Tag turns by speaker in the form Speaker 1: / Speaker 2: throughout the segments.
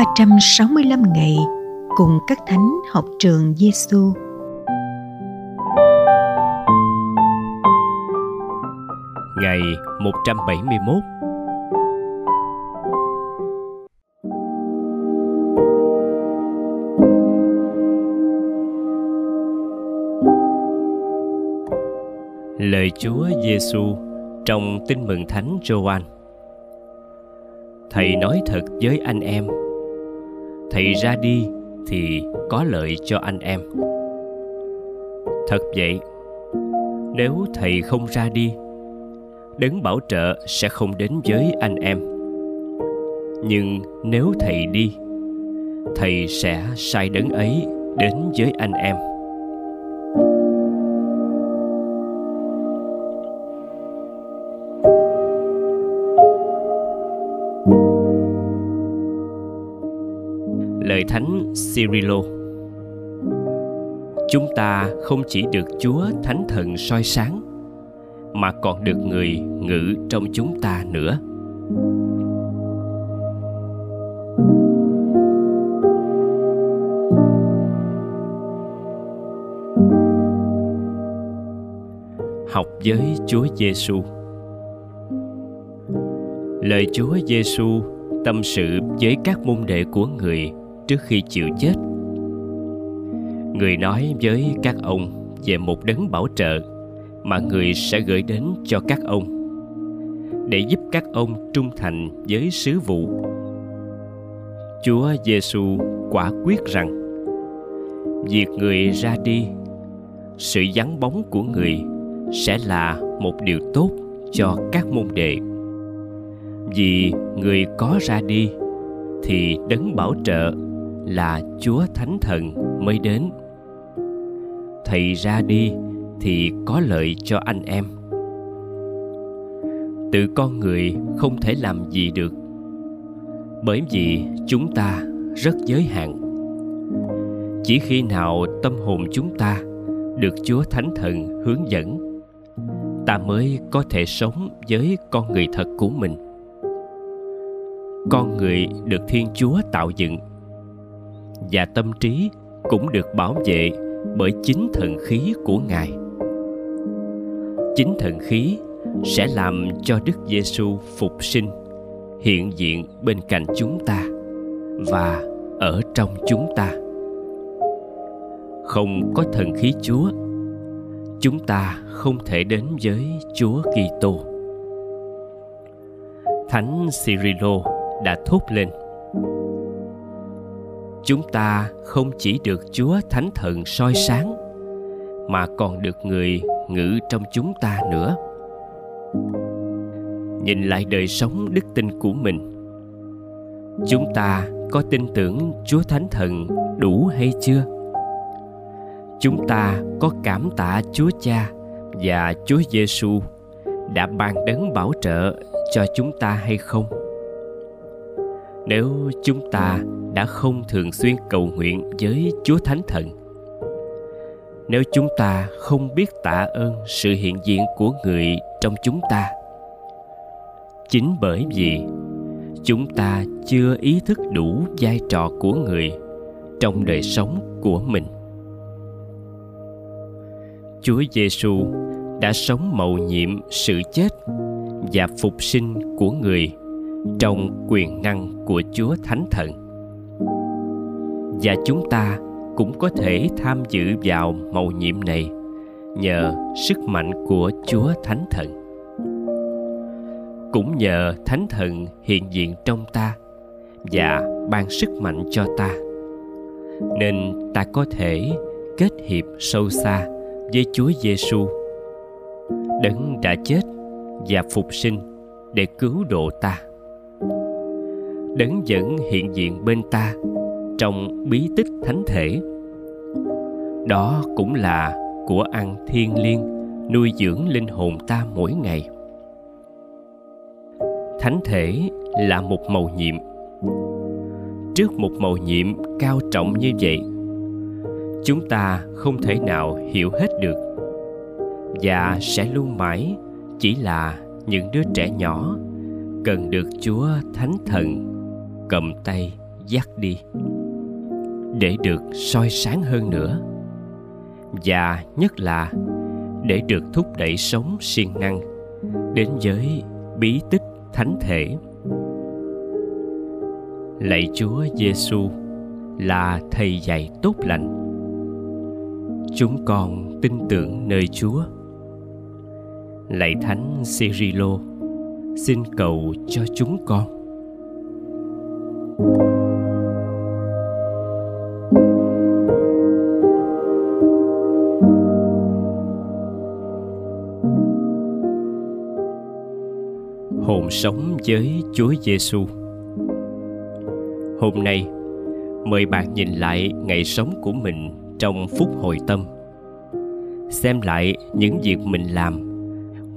Speaker 1: 365 ngày cùng các thánh học trường Giêsu.
Speaker 2: Ngày 171 Lời Chúa Giêsu trong Tin mừng Thánh Gioan. Thầy nói thật với anh em, thầy ra đi thì có lợi cho anh em. Thật vậy, nếu thầy không ra đi, đấng bảo trợ sẽ không đến với anh em. Nhưng nếu thầy đi, thầy sẽ sai đấng ấy đến với anh em lời thánh Cyrilo chúng ta không chỉ được Chúa Thánh Thần soi sáng, mà còn được người ngự trong chúng ta nữa. Học với Chúa Giêsu. Lời Chúa Giêsu tâm sự với các môn đệ của người trước khi chịu chết. Người nói với các ông về một đấng bảo trợ mà người sẽ gửi đến cho các ông, để giúp các ông trung thành với sứ vụ. Chúa giêsu quả quyết rằng, việc người ra đi, sự vắng bóng của người sẽ là một điều tốt cho các môn đệ. Vì người có ra đi thì đấng bảo trợ là chúa thánh thần mới đến. Thầy ra đi thì có lợi cho anh em. Tự con người không thể làm gì được, bởi vì chúng ta rất giới hạn. Chỉ khi nào tâm hồn chúng ta được chúa thánh thần hướng dẫn, ta mới có thể sống với con người thật của mình. Con người được thiên chúa tạo dựng và tâm trí cũng được bảo vệ bởi chính thần khí của ngài. Chính thần khí sẽ làm cho đức giêsu phục sinh, hiện diện bên cạnh chúng ta và ở trong chúng ta. Không có thần khí chúa, chúng ta không thể đến với chúa kitô. Thánh cyrilo đã thốt lên chúng ta không chỉ được chúa thánh thần soi sáng, mà còn được người ngự trong chúng ta nữa. Nhìn lại đời sống đức tin của mình, chúng ta có tin tưởng chúa thánh thần đủ hay chưa? Chúng ta có cảm tạ chúa cha và chúa giêsu đã ban đấng bảo trợ cho chúng ta hay không? Nếu chúng ta đã không thường xuyên cầu nguyện với Chúa Thánh Thần. Nếu chúng ta không biết tạ ơn sự hiện diện của người trong chúng ta. Chính bởi vì chúng ta chưa ý thức đủ vai trò của người trong đời sống của mình. Chúa Giêsu đã sống mầu nhiệm sự chết và phục sinh của người trong quyền năng của Chúa Thánh Thần. Và chúng ta cũng có thể tham dự vào mầu nhiệm này nhờ sức mạnh của Chúa Thánh Thần. Cũng nhờ Thánh Thần hiện diện trong ta và ban sức mạnh cho ta, nên ta có thể kết hiệp sâu xa với Chúa Giêsu, đấng đã chết và phục sinh để cứu độ ta đấng vẫn hiện diện bên ta trong bí tích thánh thể. Đó cũng là của ăn thiên liêng nuôi dưỡng linh hồn ta mỗi ngày. Thánh thể là một mầu nhiệm. Trước một mầu nhiệm cao trọng như vậy, chúng ta không thể nào hiểu hết được. Và sẽ luôn mãi chỉ là những đứa trẻ nhỏ cần được chúa thánh thần cầm tay dắt đi để được soi sáng hơn nữa. Và nhất là để được thúc đẩy sống siêng năng đến với bí tích thánh thể. Lạy chúa giêsu, là thầy dạy tốt lành. Chúng con tin tưởng nơi chúa. Lạy thánh Cyrilo xin cầu cho chúng con. Sống với Chúa Giêsu. Hôm nay, mời bạn nhìn lại ngày sống của mình trong phút hồi tâm. Xem lại những việc mình làm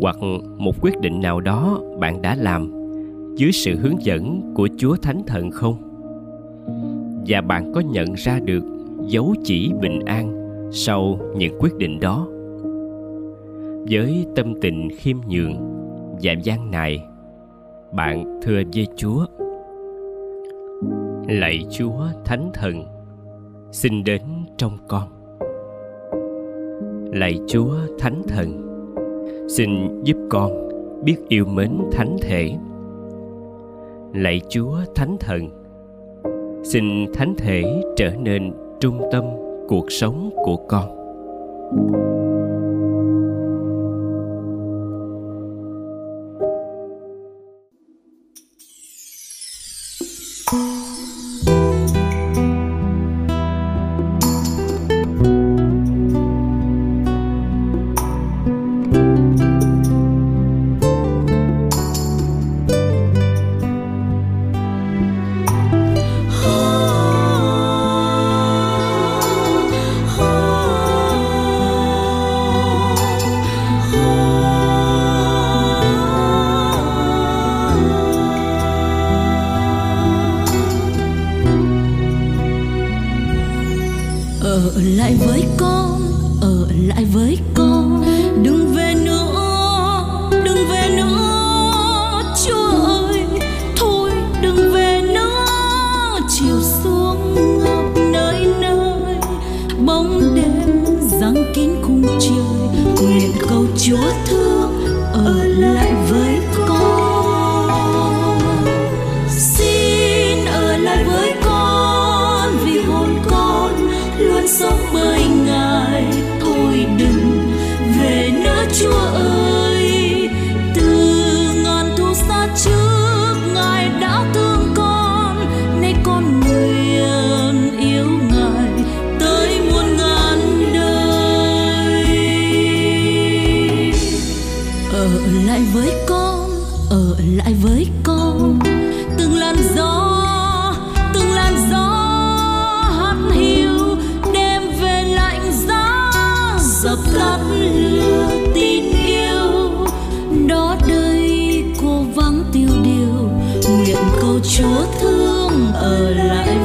Speaker 2: hoặc một quyết định nào đó bạn đã làm dưới sự hướng dẫn của Chúa Thánh Thần không? Và bạn có nhận ra được dấu chỉ bình an sau những quyết định đó? Với tâm tình khiêm nhường và gian nài, bạn thưa với Chúa: Lạy Chúa Thánh Thần, xin đến trong con. Lạy Chúa Thánh Thần, xin giúp con biết yêu mến thánh thể. Lạy chúa thánh thần xin thánh thể trở nên trung tâm cuộc sống của con. xin
Speaker 3: ở lại với con, ở lại với con. Đừng về nữa, đừng về nữa, chúa ơi. Thôi đừng về nữa, chiều xuống ngập nơi nơi. Bóng đêm giăng kín khung trời, nguyện cầu chúa thương, ở lại dập tắt lửa tin yêu. Đó đây cô vắng tiêu điều, nguyện cầu chúa thương ở lại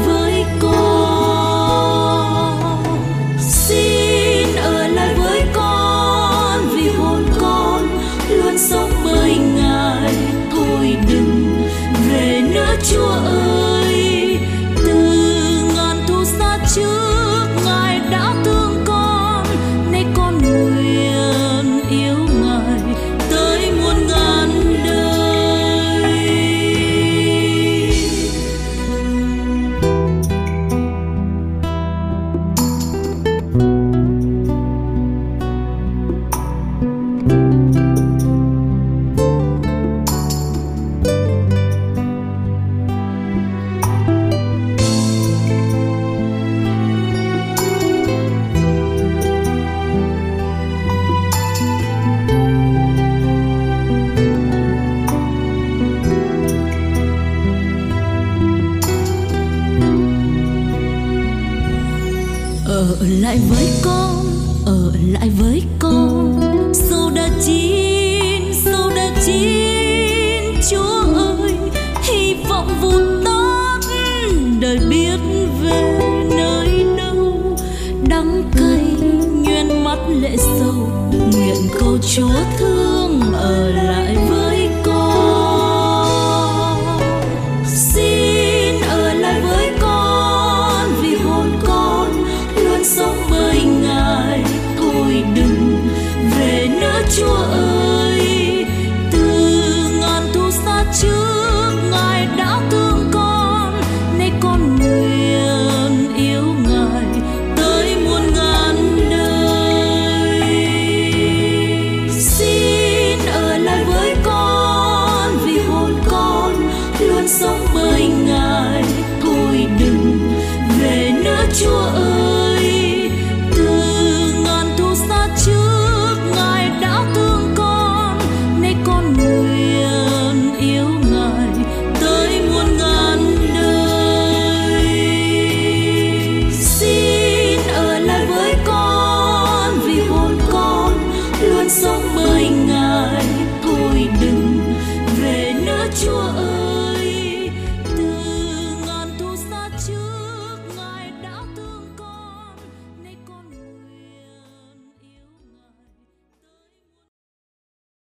Speaker 3: lại với con, ở lại với con. Sâu đã chín, sâu đã chín, chúa ơi, hy vọng vụt tắt đời biết về nơi đâu. Đắng cay nhuên mắt lệ sâu nguyện cầu chúa thương, ở lại với sống với ngài. Thôi đừng về nữa chúa ơi.